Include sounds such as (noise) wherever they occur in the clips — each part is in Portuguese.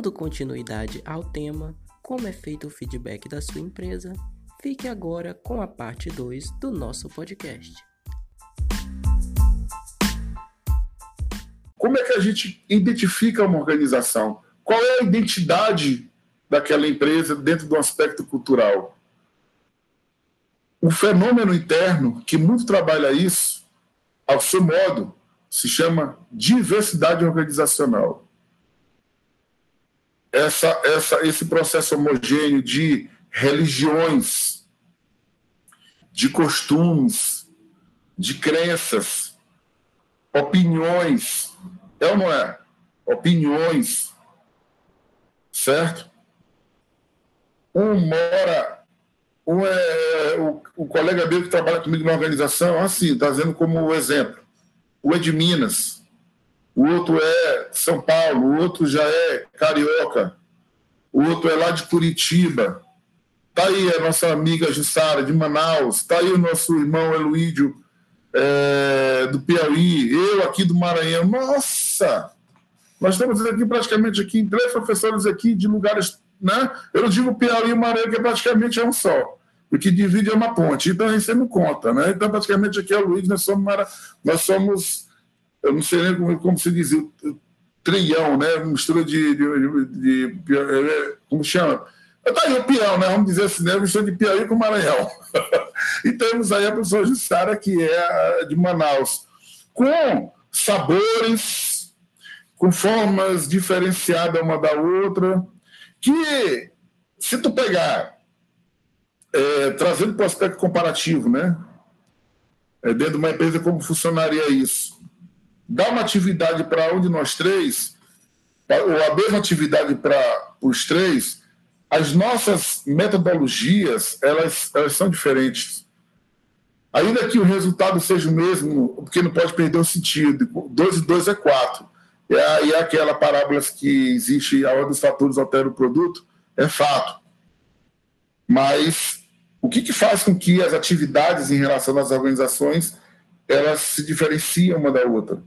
Dando continuidade ao tema, como é feito o feedback da sua empresa, fique agora com a parte 2 do nosso podcast. Como é que a gente identifica uma organização? Qual é a identidade daquela empresa dentro do aspecto cultural? O fenômeno interno, que muito trabalha isso, ao seu modo, se chama diversidade organizacional. Essa, essa, esse processo homogêneo de religiões, de costumes, de crenças, opiniões, é ou não é? Opiniões, certo? Um mora, um é o, o colega meu que trabalha comigo na organização, assim, trazendo como exemplo o de Minas, o outro é São Paulo, o outro já é carioca, o outro é lá de Curitiba. Está aí a nossa amiga Jussara, de Manaus, está aí o nosso irmão Eluídio, é, do Piauí, eu aqui do Maranhão. Nossa! Nós estamos aqui praticamente aqui, três professores aqui de lugares, né? Eu digo Piauí e Maranhão, que praticamente é um só. O que divide é uma ponte. Então, aí você não conta, né? Então, praticamente aqui é o Luiz, nós somos, nós somos eu não sei nem como, como se diz, trião, né? Mistura de, de, de, de é, como chama? Está aí o peão, né? Vamos dizer assim, né? Mistura de Piauí com Maranhão. (laughs) e temos aí a professora Jussara, que é de Manaus, com sabores, com formas diferenciadas uma da outra, que se tu pegar é, trazendo para o aspecto comparativo, né? É, dentro de uma empresa, como funcionaria isso? Dá uma atividade para um de nós três, ou a mesma atividade para os três, as nossas metodologias elas, elas são diferentes. Ainda que o resultado seja o mesmo, porque não pode perder o sentido. 2 e 2 é 4. E é aquela parábola que existe, a ordem dos fatores altera o produto, é fato. Mas o que, que faz com que as atividades em relação às organizações elas se diferenciam uma da outra?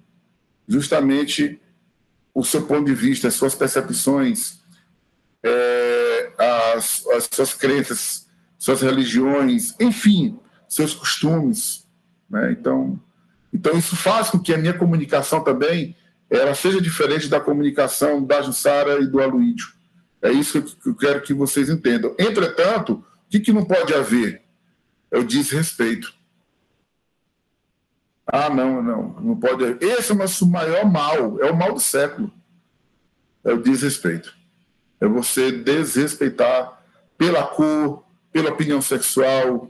Justamente o seu ponto de vista, as suas percepções, é, as, as suas crenças, suas religiões, enfim, seus costumes. Né? Então, então, isso faz com que a minha comunicação também ela seja diferente da comunicação da Jussara e do Aloídio. É isso que eu quero que vocês entendam. Entretanto, que, que não pode haver? É o desrespeito. Ah, não, não, não pode. Esse é o nosso maior mal, é o mal do século. É o desrespeito. É você desrespeitar pela cor, pela opinião sexual,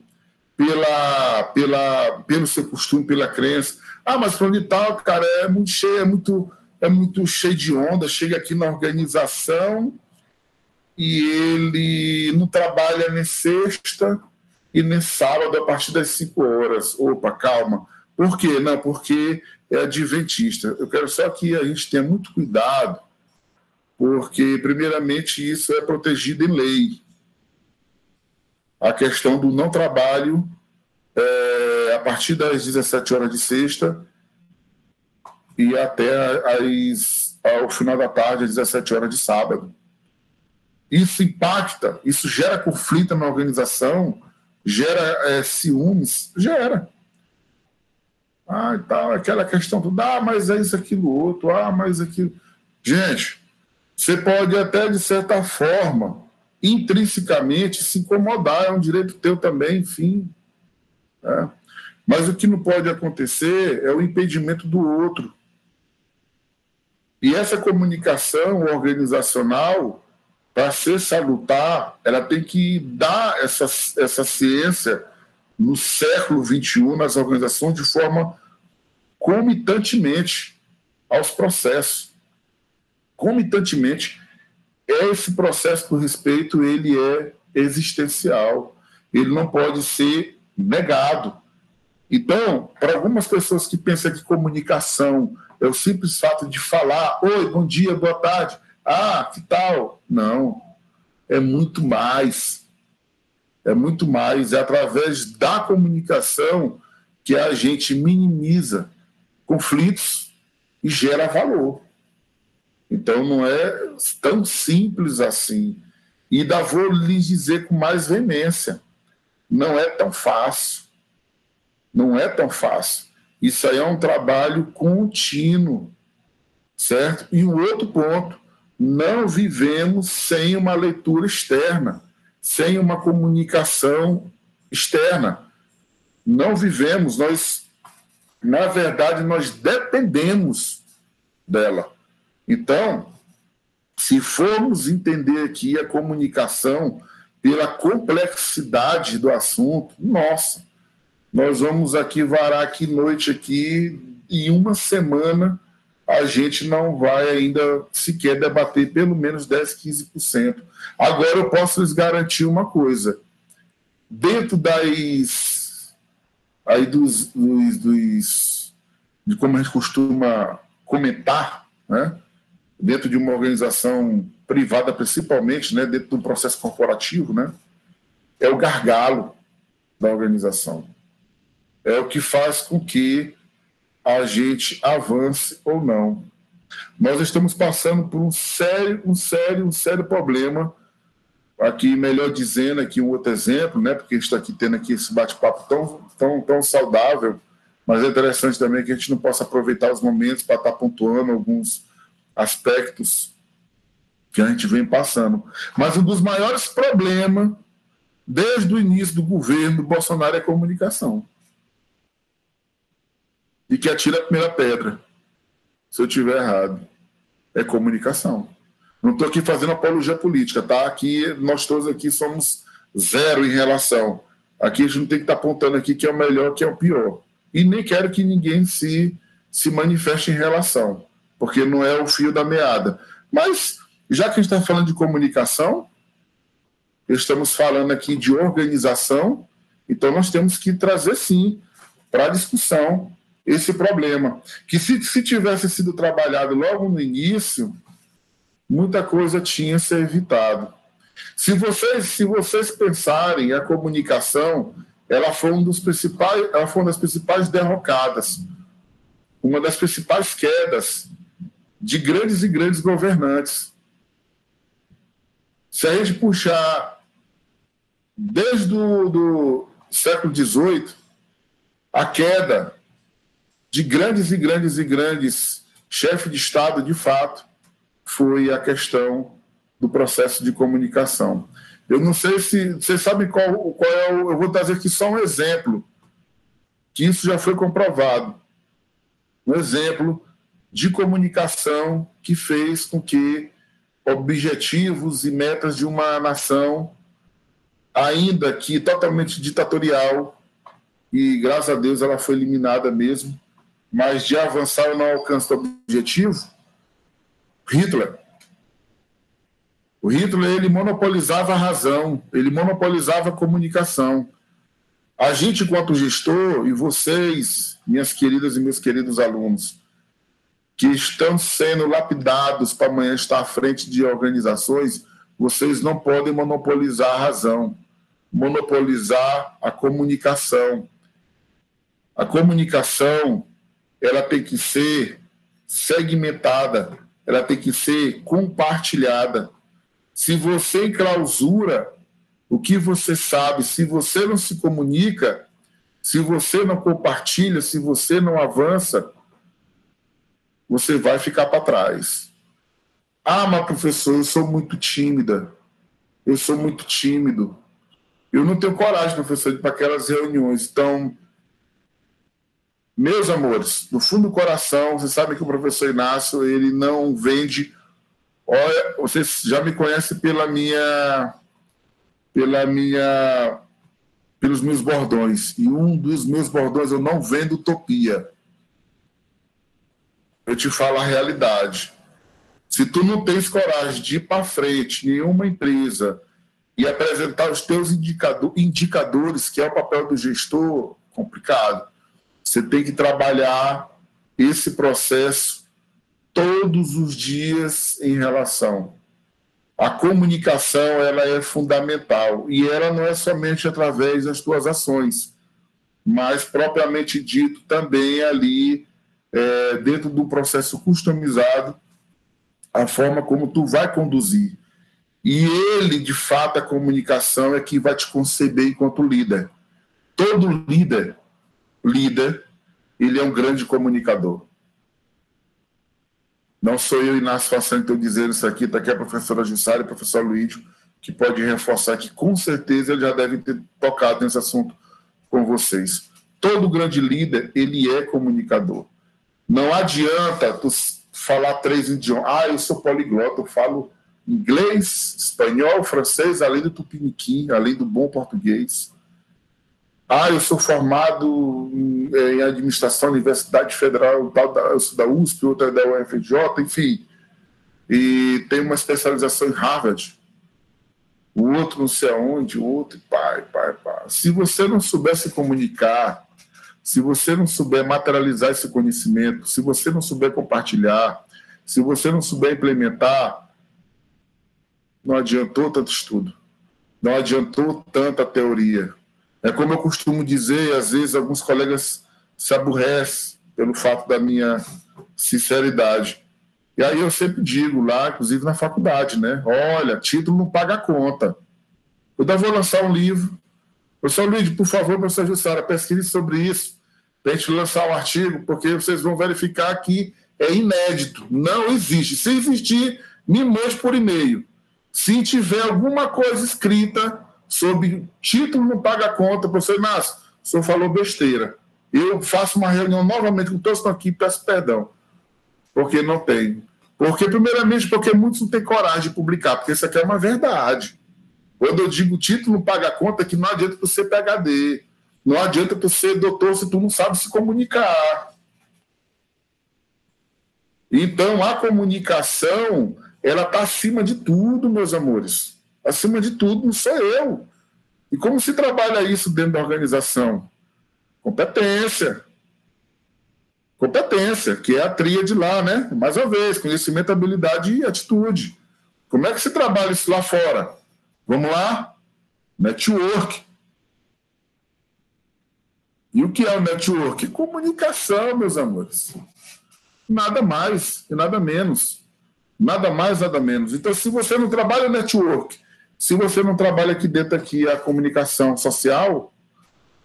pela, pela, pelo seu costume, pela crença. Ah, mas para onde tal, cara, é muito cheio, é muito, é muito cheio de onda. Chega aqui na organização, e ele não trabalha nem sexta e nem sábado a partir das 5 horas. Opa, calma. Por quê? Não, porque é adventista. Eu quero só que a gente tenha muito cuidado, porque, primeiramente, isso é protegido em lei. A questão do não trabalho é, a partir das 17 horas de sexta e até as, ao final da tarde, às 17 horas de sábado isso impacta, isso gera conflito na organização, gera é, ciúmes, gera. Ah, e tal, aquela questão do, ah, mas é isso, aquilo, outro, ah, mas aquilo. Gente, você pode até, de certa forma, intrinsecamente se incomodar, é um direito teu também, enfim. Né? Mas o que não pode acontecer é o impedimento do outro. E essa comunicação organizacional para ser salutar, ela tem que dar essa, essa ciência no século XXI nas organizações de forma comitantemente aos processos. Comitantemente, esse processo do respeito ele é existencial, ele não pode ser negado. Então, para algumas pessoas que pensam que comunicação é o simples fato de falar, oi, bom dia, boa tarde, ah, que tal? Não. É muito mais. É muito mais. É através da comunicação que a gente minimiza conflitos e gera valor. Então não é tão simples assim. E ainda vou lhes dizer com mais veemência: não é tão fácil. Não é tão fácil. Isso aí é um trabalho contínuo, certo? E um outro ponto: não vivemos sem uma leitura externa, sem uma comunicação externa. Não vivemos, nós, na verdade, nós dependemos dela. Então, se formos entender aqui a comunicação pela complexidade do assunto, nossa, nós vamos aqui varar aqui noite aqui e uma semana a gente não vai ainda sequer debater pelo menos 10, 15%. Agora eu posso lhes garantir uma coisa. Dentro das aí dos, dos, dos de como a gente costuma comentar, né? dentro de uma organização privada, principalmente, né, dentro do processo corporativo, né, é o gargalo da organização. É o que faz com que a gente avance ou não. Nós estamos passando por um sério, um sério, um sério problema. Aqui, melhor dizendo, aqui um outro exemplo, né, porque está aqui tendo aqui esse bate-papo tão, tão, tão saudável, mas é interessante também que a gente não possa aproveitar os momentos para estar tá pontuando alguns aspectos que a gente vem passando. Mas um dos maiores problemas, desde o início do governo do Bolsonaro, é a comunicação. E que atira a primeira pedra, se eu estiver errado, é comunicação. Não estou aqui fazendo apologia política, tá? Aqui, nós todos aqui somos zero em relação. Aqui a gente não tem que estar tá apontando aqui que é o melhor, que é o pior. E nem quero que ninguém se, se manifeste em relação porque não é o fio da meada. Mas, já que a gente está falando de comunicação, estamos falando aqui de organização, então nós temos que trazer, sim, para a discussão esse problema. Que se, se tivesse sido trabalhado logo no início, muita coisa tinha se evitado. Se vocês, se vocês pensarem, a comunicação ela foi, um dos principais, ela foi uma das principais derrocadas, uma das principais quedas de grandes e grandes governantes. Se a gente puxar desde o do século XVIII, a queda de grandes e grandes e grandes chefes de Estado, de fato, foi a questão do processo de comunicação. Eu não sei se vocês sabem qual, qual é o. Eu vou trazer aqui só um exemplo, que isso já foi comprovado. Um exemplo de comunicação que fez com que objetivos e metas de uma nação, ainda que totalmente ditatorial, e graças a Deus ela foi eliminada mesmo, mas de avançar no alcance do objetivo, Hitler. O Hitler ele monopolizava a razão, ele monopolizava a comunicação. A gente, enquanto gestor, e vocês, minhas queridas e meus queridos alunos, que estão sendo lapidados para amanhã estar à frente de organizações, vocês não podem monopolizar a razão, monopolizar a comunicação. A comunicação, ela tem que ser segmentada, ela tem que ser compartilhada. Se você enclausura o que você sabe, se você não se comunica, se você não compartilha, se você não avança, você vai ficar para trás. Ah, mas professor, eu sou muito tímida. Eu sou muito tímido. Eu não tenho coragem, professor, para aquelas reuniões. Então, meus amores, no fundo do coração, vocês sabem que o professor Inácio, ele não vende. Olha, vocês já me conhecem pela minha pela minha pelos meus bordões. E um dos meus bordões eu não vendo utopia eu te falo a realidade. Se tu não tens coragem de ir para frente em uma empresa e apresentar os teus indicadores, que é o papel do gestor, complicado. Você tem que trabalhar esse processo todos os dias em relação. A comunicação ela é fundamental e ela não é somente através das tuas ações, mas propriamente dito também ali é, dentro do processo customizado a forma como tu vai conduzir. E ele, de fato, a comunicação é que vai te conceber enquanto líder. Todo líder, líder, ele é um grande comunicador. Não sou eu, Inácio Façanha, que estou dizendo isso aqui, está aqui a professora Jussara e o professor Luiz, que pode reforçar que com certeza já deve ter tocado nesse assunto com vocês. Todo grande líder, ele é comunicador. Não adianta tu falar três idiomas. Ah, eu sou poliglota, eu falo inglês, espanhol, francês, além do tupiniquim, além do bom português. Ah, eu sou formado em, administração Universidade Federal, tal da, da USP, outra da UFJ, enfim. E tem uma especialização em Harvard. O outro não sei aonde, o outro, pai, pai, pai. Se você não souber se comunicar, se você não souber materializar esse conhecimento, se você não souber compartilhar, se você não souber implementar, não adiantou tanto estudo, não adiantou tanta teoria. É como eu costumo dizer, às vezes alguns colegas se aborrecem pelo fato da minha sinceridade. E aí eu sempre digo lá, inclusive na faculdade, né? Olha, título não paga conta. Eu ainda vou lançar um livro, Professor Luiz, por favor, professor Jussara, pesquise sobre isso, para a gente lançar um artigo, porque vocês vão verificar que é inédito, não existe. Se existir, me mande por e-mail. Se tiver alguma coisa escrita sobre título não paga conta, professor Inácio, o senhor falou besteira. Eu faço uma reunião novamente com todos aqui e peço perdão, porque não tem. Porque, primeiramente, porque muitos não têm coragem de publicar, porque isso aqui é uma verdade. Quando eu digo título não paga conta, que não adianta tu ser PHD, não adianta tu ser doutor se tu não sabe se comunicar. Então, a comunicação, ela está acima de tudo, meus amores. Acima de tudo, não sou eu. E como se trabalha isso dentro da organização? Competência. Competência, que é a tríade lá, né? Mais uma vez, conhecimento, habilidade e atitude. Como é que se trabalha isso lá fora? Vamos lá? Network. E o que é o network? Comunicação, meus amores. Nada mais e nada menos. Nada mais, nada menos. Então, se você não trabalha network, se você não trabalha aqui dentro aqui a comunicação social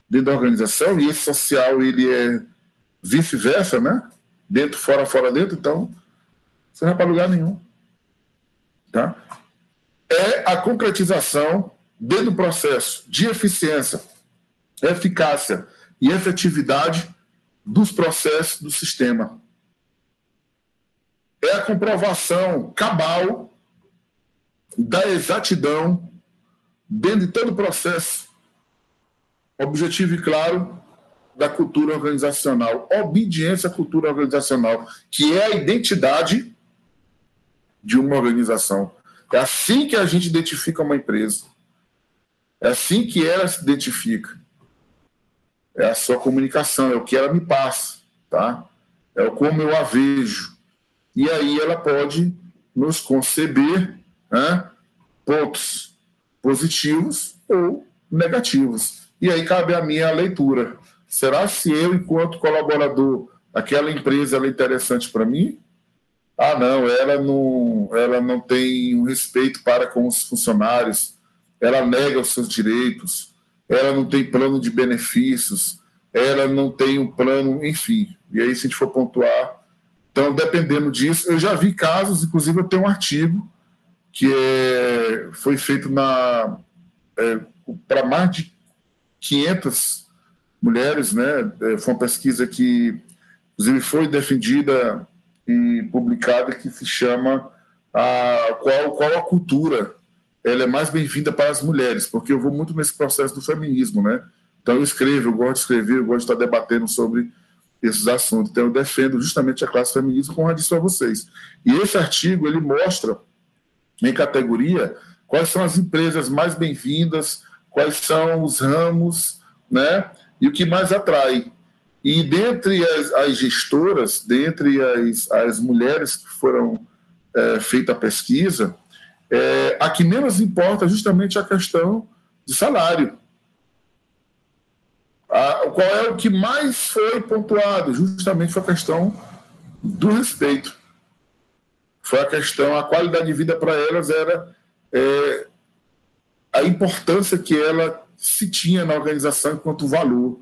dentro da organização, e esse social ele é vice-versa, né? Dentro, fora, fora, dentro, então você não vai para lugar nenhum. Tá? é a concretização dentro do processo de eficiência, eficácia e efetividade dos processos do sistema. É a comprovação cabal da exatidão dentro de todo o processo, objetivo e claro da cultura organizacional, obediência à cultura organizacional, que é a identidade de uma organização. É assim que a gente identifica uma empresa. É assim que ela se identifica. É a sua comunicação, é o que ela me passa, tá? É como eu a vejo. E aí ela pode nos conceber né, pontos positivos ou negativos. E aí cabe a minha leitura. Será se eu, enquanto colaborador, aquela empresa é interessante para mim? ah, não, ela não, ela não tem um respeito para com os funcionários, ela nega os seus direitos, ela não tem plano de benefícios, ela não tem um plano, enfim. E aí, se a gente for pontuar, então, dependendo disso, eu já vi casos, inclusive eu tenho um artigo que é, foi feito na é, para mais de 500 mulheres, né? É, foi uma pesquisa que, inclusive, foi defendida e publicada que se chama a, qual, qual a cultura ela é mais bem-vinda para as mulheres, porque eu vou muito nesse processo do feminismo, né? Então eu escrevo, eu gosto de escrever, eu gosto de estar debatendo sobre esses assuntos. Então eu defendo justamente a classe feminista, como eu disse a vocês. E esse artigo ele mostra em categoria quais são as empresas mais bem-vindas, quais são os ramos, né? E o que mais atrai. E dentre as, as gestoras, dentre as, as mulheres que foram é, feita a pesquisa, é, a que menos importa é justamente a questão de salário. A, qual é o que mais foi pontuado? Justamente foi a questão do respeito. Foi a questão, a qualidade de vida para elas era é, a importância que ela se tinha na organização enquanto valor.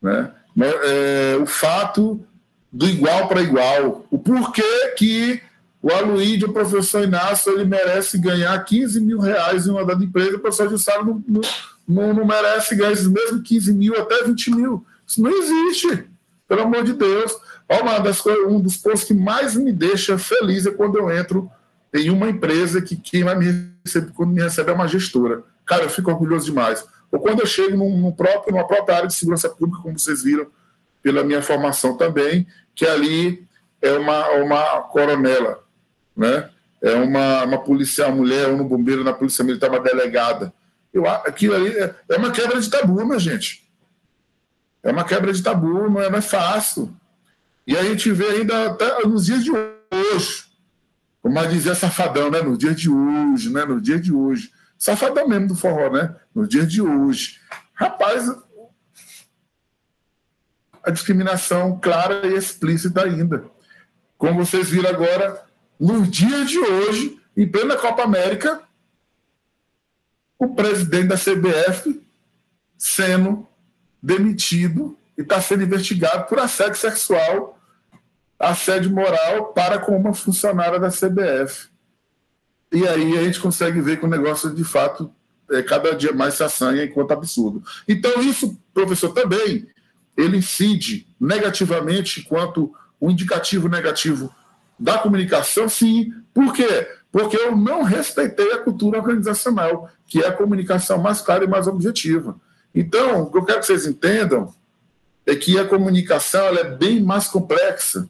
Né? É, o fato do igual para igual, o porquê que o Aloídio, o professor Inácio, ele merece ganhar 15 mil reais em uma dada empresa, o professor Jussara não, não, não, merece ganhar esses mesmos 15 mil até 20 mil. Isso não existe, pelo amor de Deus. Uma das coisas, um dos pontos que mais me deixa feliz é quando eu entro em uma empresa que quem vai me receber, quando me recebe é uma gestora. Cara, eu fico orgulhoso demais. Ou quando eu chego num, num próprio, numa própria área de segurança pública, como vocês viram pela minha formação também, que ali é uma, uma coronela, né? é uma, uma policial mulher, ou no bombeiro na polícia militar, uma delegada. Eu, aquilo ali é, é uma quebra de tabu, minha gente. É uma quebra de tabu, não é, não é fácil. E a gente vê ainda até nos dias de hoje, como dizia Safadão, né? No dia de hoje, né? No dia de hoje. Safadão mesmo do forró, né? No dia de hoje. Rapaz, a discriminação clara e explícita ainda. Como vocês viram agora, no dia de hoje, em plena Copa América, o presidente da CBF sendo demitido está sendo investigado por assédio sexual, assédio moral para com uma funcionária da CBF. E aí a gente consegue ver que o negócio, de fato, é, cada dia mais se assanha enquanto absurdo. Então, isso, professor, também, ele incide negativamente quanto o indicativo negativo da comunicação, sim. Por quê? Porque eu não respeitei a cultura organizacional, que é a comunicação mais clara e mais objetiva. Então, o que eu quero que vocês entendam é que a comunicação ela é bem mais complexa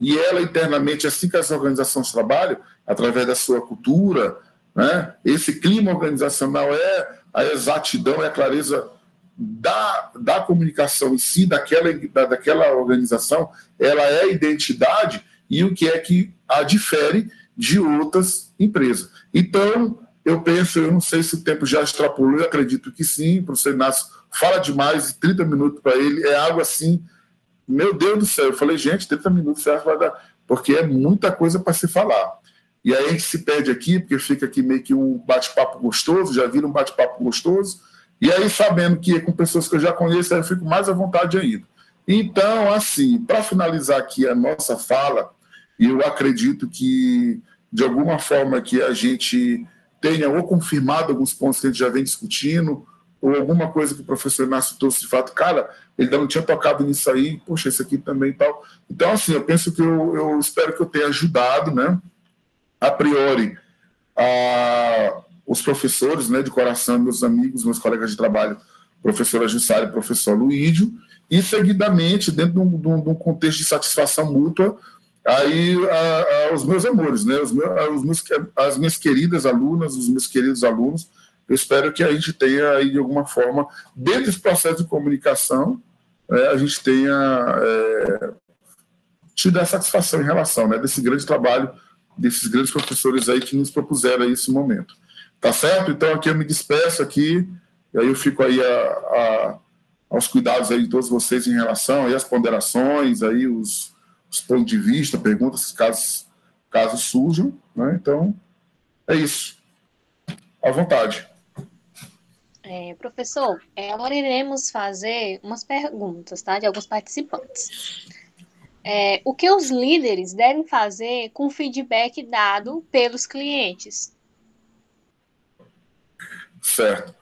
e ela internamente, assim que as organizações trabalham, através da sua cultura, né, esse clima organizacional é a exatidão, é a clareza da, da comunicação em si, daquela, da, daquela organização, ela é a identidade e o que é que a difere de outras empresas. Então, eu penso, eu não sei se o tempo já extrapolou, eu acredito que sim, o professor Inácio fala demais, 30 minutos para ele, é algo assim, meu Deus do céu. Eu falei, gente, 30 minutos você vai dar, porque é muita coisa para se falar. E aí a gente se perde aqui, porque fica aqui meio que um bate-papo gostoso, já vira um bate-papo gostoso, e aí sabendo que é com pessoas que eu já conheço, eu fico mais à vontade ainda. Então, assim, para finalizar aqui a nossa fala, eu acredito que, de alguma forma, que a gente tenha ou confirmado alguns pontos que a gente já vem discutindo, ou alguma coisa que o professor Inácio trouxe de fato, cara, ele não tinha tocado nisso aí, poxa, isso aqui também e tal. Então, assim, eu penso que eu, eu espero que eu tenha ajudado, né, a priori, a, os professores, né, de coração, meus amigos, meus colegas de trabalho, professora Jussara e professor Luídio, e seguidamente, dentro de um, de um contexto de satisfação mútua, aí a, a, os meus amores, né, os meus, os meus, as minhas queridas alunas, os meus queridos alunos, eu espero que a gente tenha aí, de alguma forma, dentro desse processo de comunicação, é, a gente tenha é, tido a satisfação em relação né, desse grande trabalho desses grandes professores aí que nos propuseram aí esse momento. Tá certo? Então aqui eu me despeço aqui, e aí eu fico aí a, a, aos cuidados aí de todos vocês em relação aí às ponderações, aí os, os pontos de vista, perguntas, caso, caso surjam. Né? Então, é isso. À vontade. É, professor, é, agora iremos fazer umas perguntas tá, de alguns participantes. É, o que os líderes devem fazer com o feedback dado pelos clientes? Certo.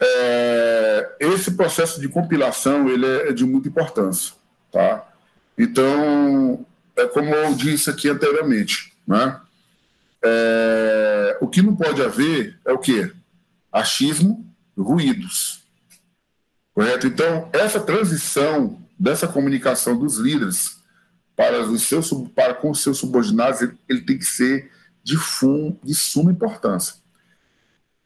É, esse processo de compilação ele é de muita importância, tá? Então, é como eu disse aqui anteriormente, né? É, o que não pode haver é o quê? Achismo, ruídos. Correto? Então, essa transição dessa comunicação dos líderes para, os seus, para com os seus subordinados, ele, ele tem que ser de, fum, de suma importância.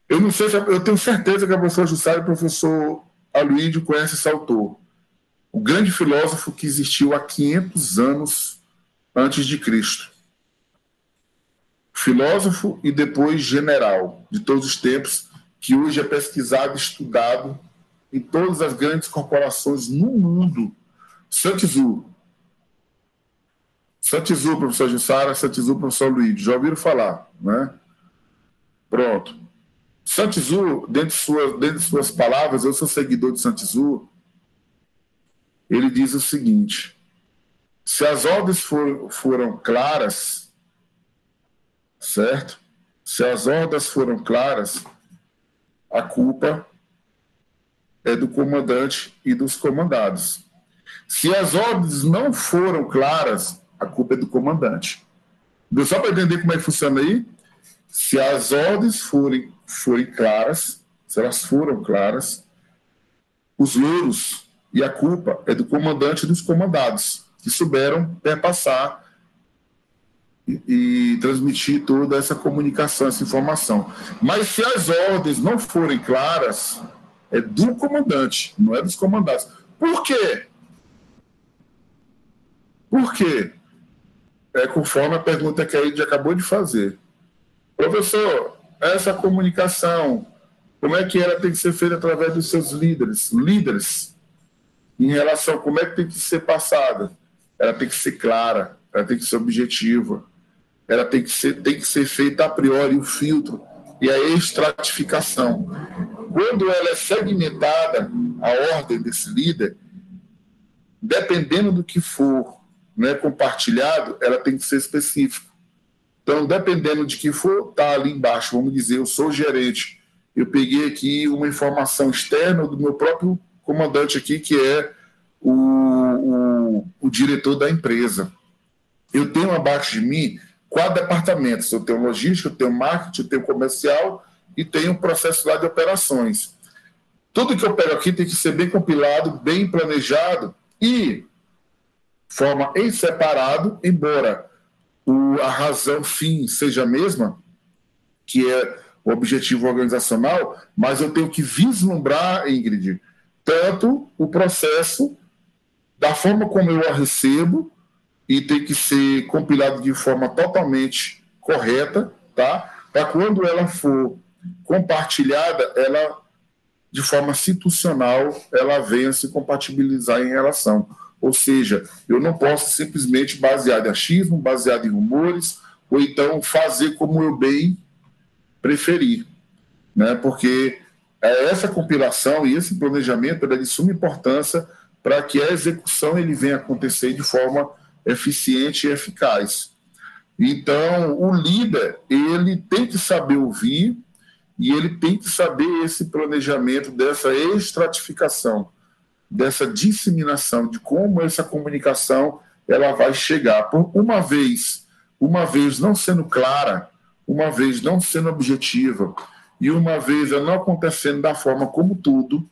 Eu não sei se eu tenho certeza que a professora Jussara e o professor Aloídio conhecem esse autor o grande filósofo que existiu há 500 anos antes de Cristo. Filósofo e depois general de todos os tempos, que hoje é pesquisado estudado em todas as grandes corporações no mundo. Sun Tzu. Santizu, professor Jussara, Santizu, professor Luiz, já ouviram falar, né? Pronto. Santizu, dentro de, suas, dentro de suas palavras, eu sou seguidor de Santizu, ele diz o seguinte: se as ordens for, foram claras, certo? Se as ordens foram claras, a culpa é do comandante e dos comandados. Se as ordens não foram claras, a culpa é do comandante. Só para entender como é que funciona aí? Se as ordens forem, forem claras, se elas foram claras, os louros e a culpa é do comandante e dos comandados, que souberam perpassar e, transmitir toda essa comunicação, essa informação. Mas se as ordens não forem claras, é do comandante, não é dos comandados. Por quê? Por quê? É conforme a pergunta que a Ed acabou de fazer. Professor, essa comunicação, como é que ela tem que ser feita através dos seus líderes? Líderes, em relação a como é que tem que ser passada? Ela tem que ser clara, ela tem que ser objetiva, ela tem que ser, tem que ser feita a priori o filtro e a estratificação. Quando ela é segmentada, a ordem desse líder, dependendo do que for né, compartilhado, ela tem que ser específica. Então, dependendo de que for, tá ali embaixo, vamos dizer, eu sou gerente, eu peguei aqui uma informação externa do meu próprio comandante aqui, que é o, o, o diretor da empresa. Eu tenho abaixo de mim quatro departamentos. Eu tenho logística, eu tenho marketing, eu tenho comercial e tenho um processo lá de operações. Tudo que eu pego aqui tem que ser bem compilado, bem planejado e forma em separado, embora o, a razão fim seja a mesma, que é o objetivo organizacional, mas eu tenho que vislumbrar, Ingrid, tanto o processo da forma como eu a recebo e tem que ser compilado de forma totalmente correta, tá? Para quando ela for compartilhada, ela de forma institucional, ela venha se compatibilizar em relação. Ou seja, eu não posso simplesmente baseado em achismo, baseado em rumores, ou então fazer como eu bem preferir, né? Porque é essa compilação e esse planejamento é de suma importância para que a execução ele venha acontecer de forma eficiente e eficaz. Então, o líder, ele tem que saber ouvir e ele tem que saber esse planejamento dessa estratificação, dessa disseminação, de como essa comunicação ela vai chegar. Por uma vez, uma vez não sendo clara, uma vez não sendo objetiva e uma vez ela não acontecendo da forma como tudo,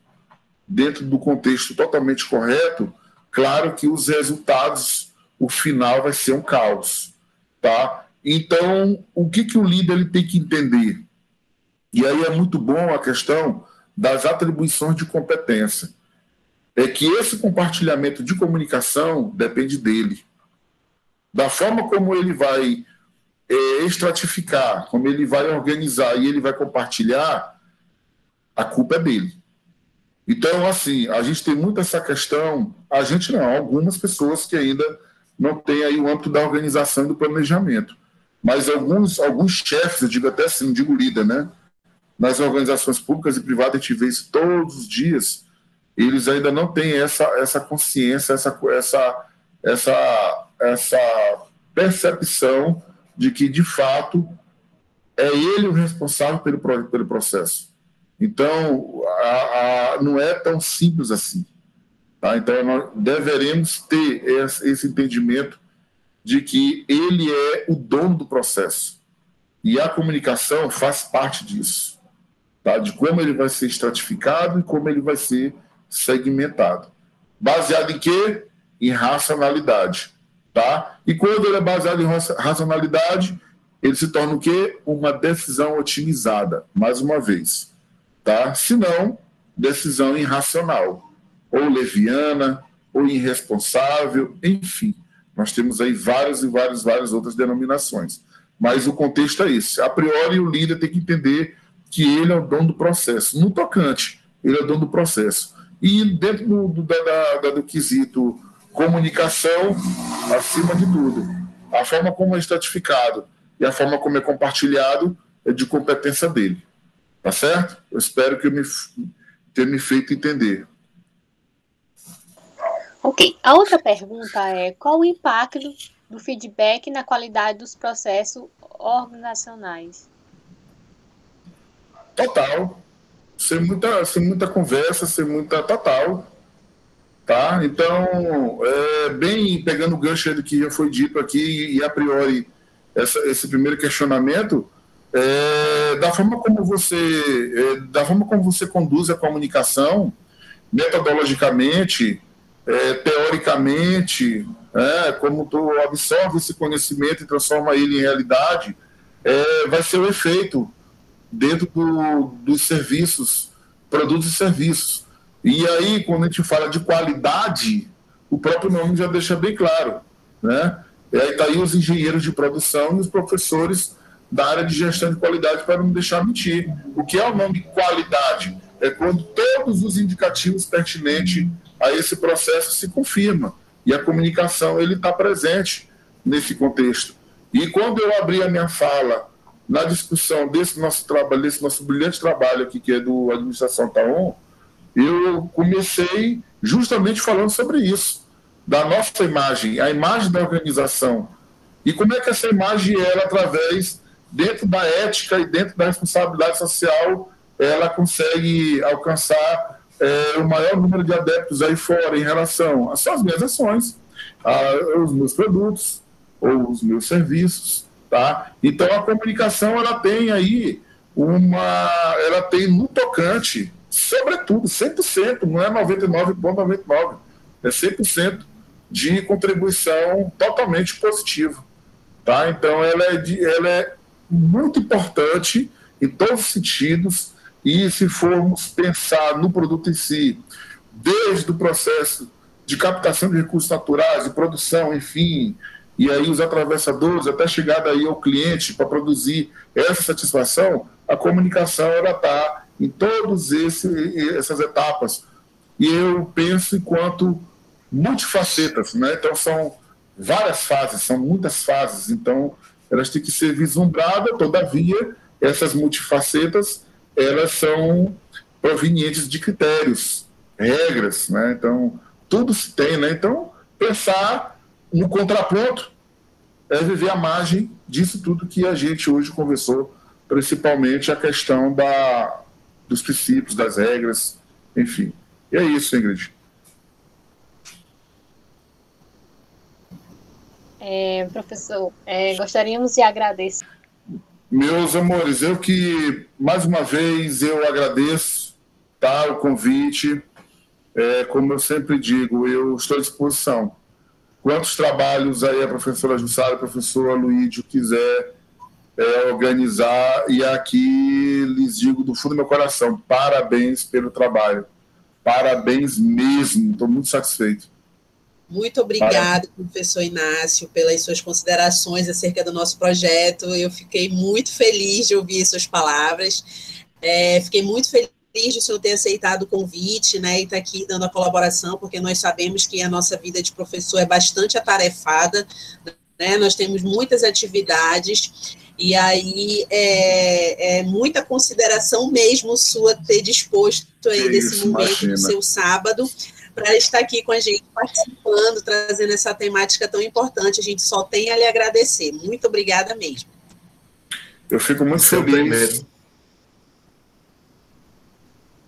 dentro do contexto totalmente correto, claro que os resultados o final vai ser um caos, tá? Então, o que, que o líder ele tem que entender? E aí é muito bom a questão das atribuições de competência. É que esse compartilhamento de comunicação depende dele. Da forma como ele vai é, estratificar, como ele vai organizar e ele vai compartilhar, a culpa é dele. Então, assim, a gente tem muito essa questão, a gente não, algumas pessoas que ainda não tem aí o âmbito da organização e do planejamento. Mas alguns, alguns chefes, eu digo até assim, digo líder, né? Nas organizações públicas e privadas, a gente vê isso todos os dias, eles ainda não têm essa, essa consciência, essa, essa, essa, essa percepção de que, de fato, é ele o responsável pelo, pelo processo. Então, a, a, não é tão simples assim. Tá? Então, nós deveremos ter esse entendimento de que ele é o dono do processo. E a comunicação faz parte disso, tá? de como ele vai ser estratificado e como ele vai ser segmentado. Baseado em quê? Em racionalidade. Tá? E quando ele é baseado em racionalidade, ele se torna o quê? Uma decisão otimizada, mais uma vez. Tá? Se não, decisão irracional ou leviana, ou irresponsável, enfim. Nós temos aí várias e várias, várias outras denominações. Mas o contexto é esse. A priori, o líder tem que entender que ele é o dono do processo. No tocante, ele é o dono do processo. E dentro do, do, da, da, do quesito comunicação, acima de tudo, a forma como é estratificado e a forma como é compartilhado é de competência dele. Tá certo? Eu espero que eu me, tenha me feito entender. Ok. A outra pergunta é: qual o impacto do feedback na qualidade dos processos organizacionais? Total. Sem muita, sem muita conversa, sem muita. Total. Tá? Então, é, bem pegando o gancho do que já foi dito aqui, e a priori, essa, esse primeiro questionamento, é, da forma como você é, da forma como você conduz a comunicação metodologicamente é, teoricamente é, como tu absorve esse conhecimento e transforma ele em realidade é, vai ser o efeito dentro do, dos serviços produtos e serviços e aí quando a gente fala de qualidade o próprio nome já deixa bem claro né e aí tá aí os engenheiros de produção e os professores da área de gestão de qualidade para não deixar mentir. O que é o nome qualidade? É quando todos os indicativos pertinentes a esse processo se confirmam e a comunicação ele está presente nesse contexto. E quando eu abri a minha fala na discussão desse nosso trabalho, desse nosso brilhante trabalho aqui que é do administração Taon, eu comecei justamente falando sobre isso, da nossa imagem, a imagem da organização e como é que essa imagem era através dentro da ética e dentro da responsabilidade social, ela consegue alcançar é, o maior número de adeptos aí fora em relação às suas minhas ações, aos meus produtos ou os meus serviços, tá? Então a comunicação ela tem aí uma, ela tem no tocante, sobretudo 100%, não é 99,99, ,99, é 100% de contribuição totalmente positiva, tá? Então ela é, de, ela é muito importante em todos os sentidos, e se formos pensar no produto em si, desde o processo de captação de recursos naturais, de produção, enfim, e aí os atravessadores, até chegar aí ao cliente para produzir essa satisfação, a comunicação ela está em todas essas etapas. E eu penso enquanto multifacetas, né? Então são várias fases, são muitas fases. Então elas têm que ser vislumbradas, todavia, essas multifacetas, elas são provenientes de critérios, regras, né? Então, tudo se tem, né? Então, pensar no contraponto é viver a margem disso tudo que a gente hoje conversou, principalmente a questão da, dos princípios, das regras, enfim. E é isso, Ingrid. É, professor, é, gostaríamos de agradecer. Meus amores, eu que, mais uma vez, eu agradeço tá, o convite. É, como eu sempre digo, eu estou à disposição. Quantos trabalhos aí a professora Jussara, a professora Luídio quiser é, organizar, e aqui lhes digo do fundo do meu coração, parabéns pelo trabalho. Parabéns mesmo, estou muito satisfeito. Muito obrigado, professor Inácio, pelas suas considerações acerca do nosso projeto. Eu fiquei muito feliz de ouvir suas palavras. É, fiquei muito feliz de o senhor ter aceitado o convite, né, e estar tá aqui dando a colaboração, porque nós sabemos que a nossa vida de professor é bastante atarefada, né, nós temos muitas atividades, e aí é, é muita consideração mesmo sua ter disposto aí desse momento imagina. do seu sábado, para estar aqui com a gente, participando, trazendo essa temática tão importante. A gente só tem a lhe agradecer. Muito obrigada mesmo. Eu fico muito feliz.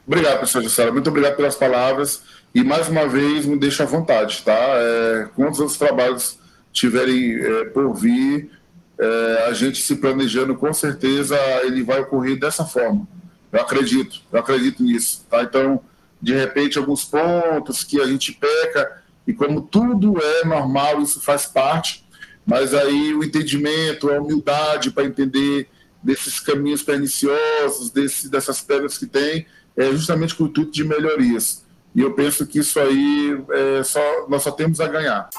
Obrigado, professor Jussara. Muito obrigado pelas palavras. E, mais uma vez, me deixa à vontade, tá? É, quantos outros trabalhos tiverem é, por vir, é, a gente se planejando, com certeza, ele vai ocorrer dessa forma. Eu acredito, eu acredito nisso, tá? Então, de repente, alguns pontos que a gente peca, e como tudo é normal, isso faz parte, mas aí o entendimento, a humildade para entender desses caminhos perniciosos, desse, dessas pedras que tem, é justamente com o intuito de melhorias. E eu penso que isso aí é só, nós só temos a ganhar.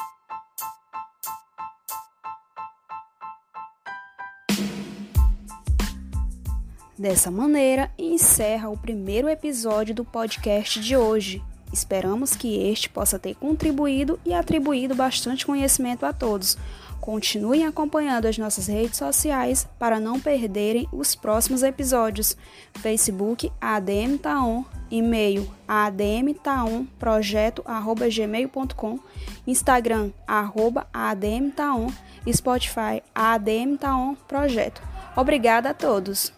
Dessa maneira, encerra o primeiro episódio do podcast de hoje. Esperamos que este possa ter contribuído e atribuído bastante conhecimento a todos. Continuem acompanhando as nossas redes sociais para não perderem os próximos episódios. Facebook ADM Taon, e-mail admtaonprojeto@gmail.com, Instagram arroba admtaon, Spotify ADM Taon Projeto. Obrigada a todos.